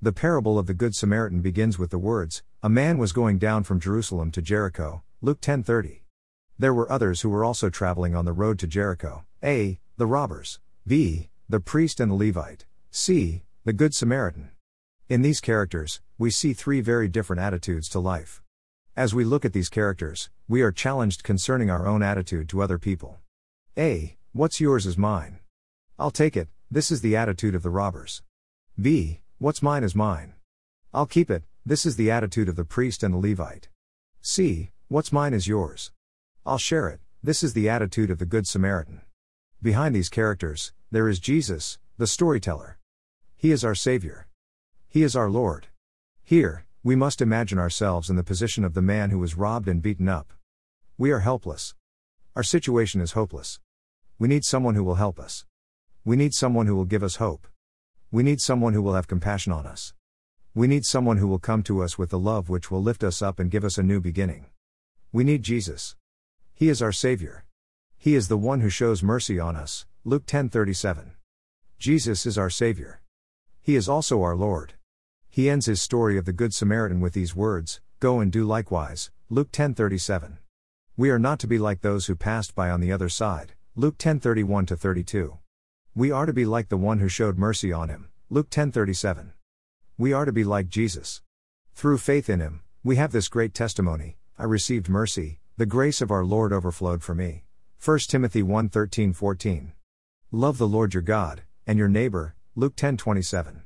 The parable of the Good Samaritan begins with the words, A man was going down from Jerusalem to Jericho, Luke 10:30. There were others who were also traveling on the road to Jericho. A. The robbers. B. The priest and the Levite. C. The Good Samaritan. In these characters, we see three very different attitudes to life. As we look at these characters, we are challenged concerning our own attitude to other people. A. What's yours is mine. I'll take it, this is the attitude of the robbers. B. What's mine is mine. I'll keep it, this is the attitude of the priest and the Levite. See, What's mine is yours. I'll share it, this is the attitude of the Good Samaritan. Behind these characters, there is Jesus, the storyteller. He is our Savior. He is our Lord. Here, we must imagine ourselves in the position of the man who was robbed and beaten up. We are helpless. Our situation is hopeless. We need someone who will help us. We need someone who will give us hope. We need someone who will have compassion on us. We need someone who will come to us with the love which will lift us up and give us a new beginning. We need Jesus. He is our Savior. He is the one who shows mercy on us. Luke 10:37. Jesus is our Savior. He is also our Lord. He ends his story of the good Samaritan with these words, "Go and do likewise." Luke 10:37. We are not to be like those who passed by on the other side. Luke 10:31 32. We are to be like the one who showed mercy on him. Luke 10:37. We are to be like Jesus. Through faith in him, we have this great testimony, I received mercy, the grace of our Lord overflowed for me. 1 Timothy 1 13 14. Love the Lord your God, and your neighbor, Luke 10 27.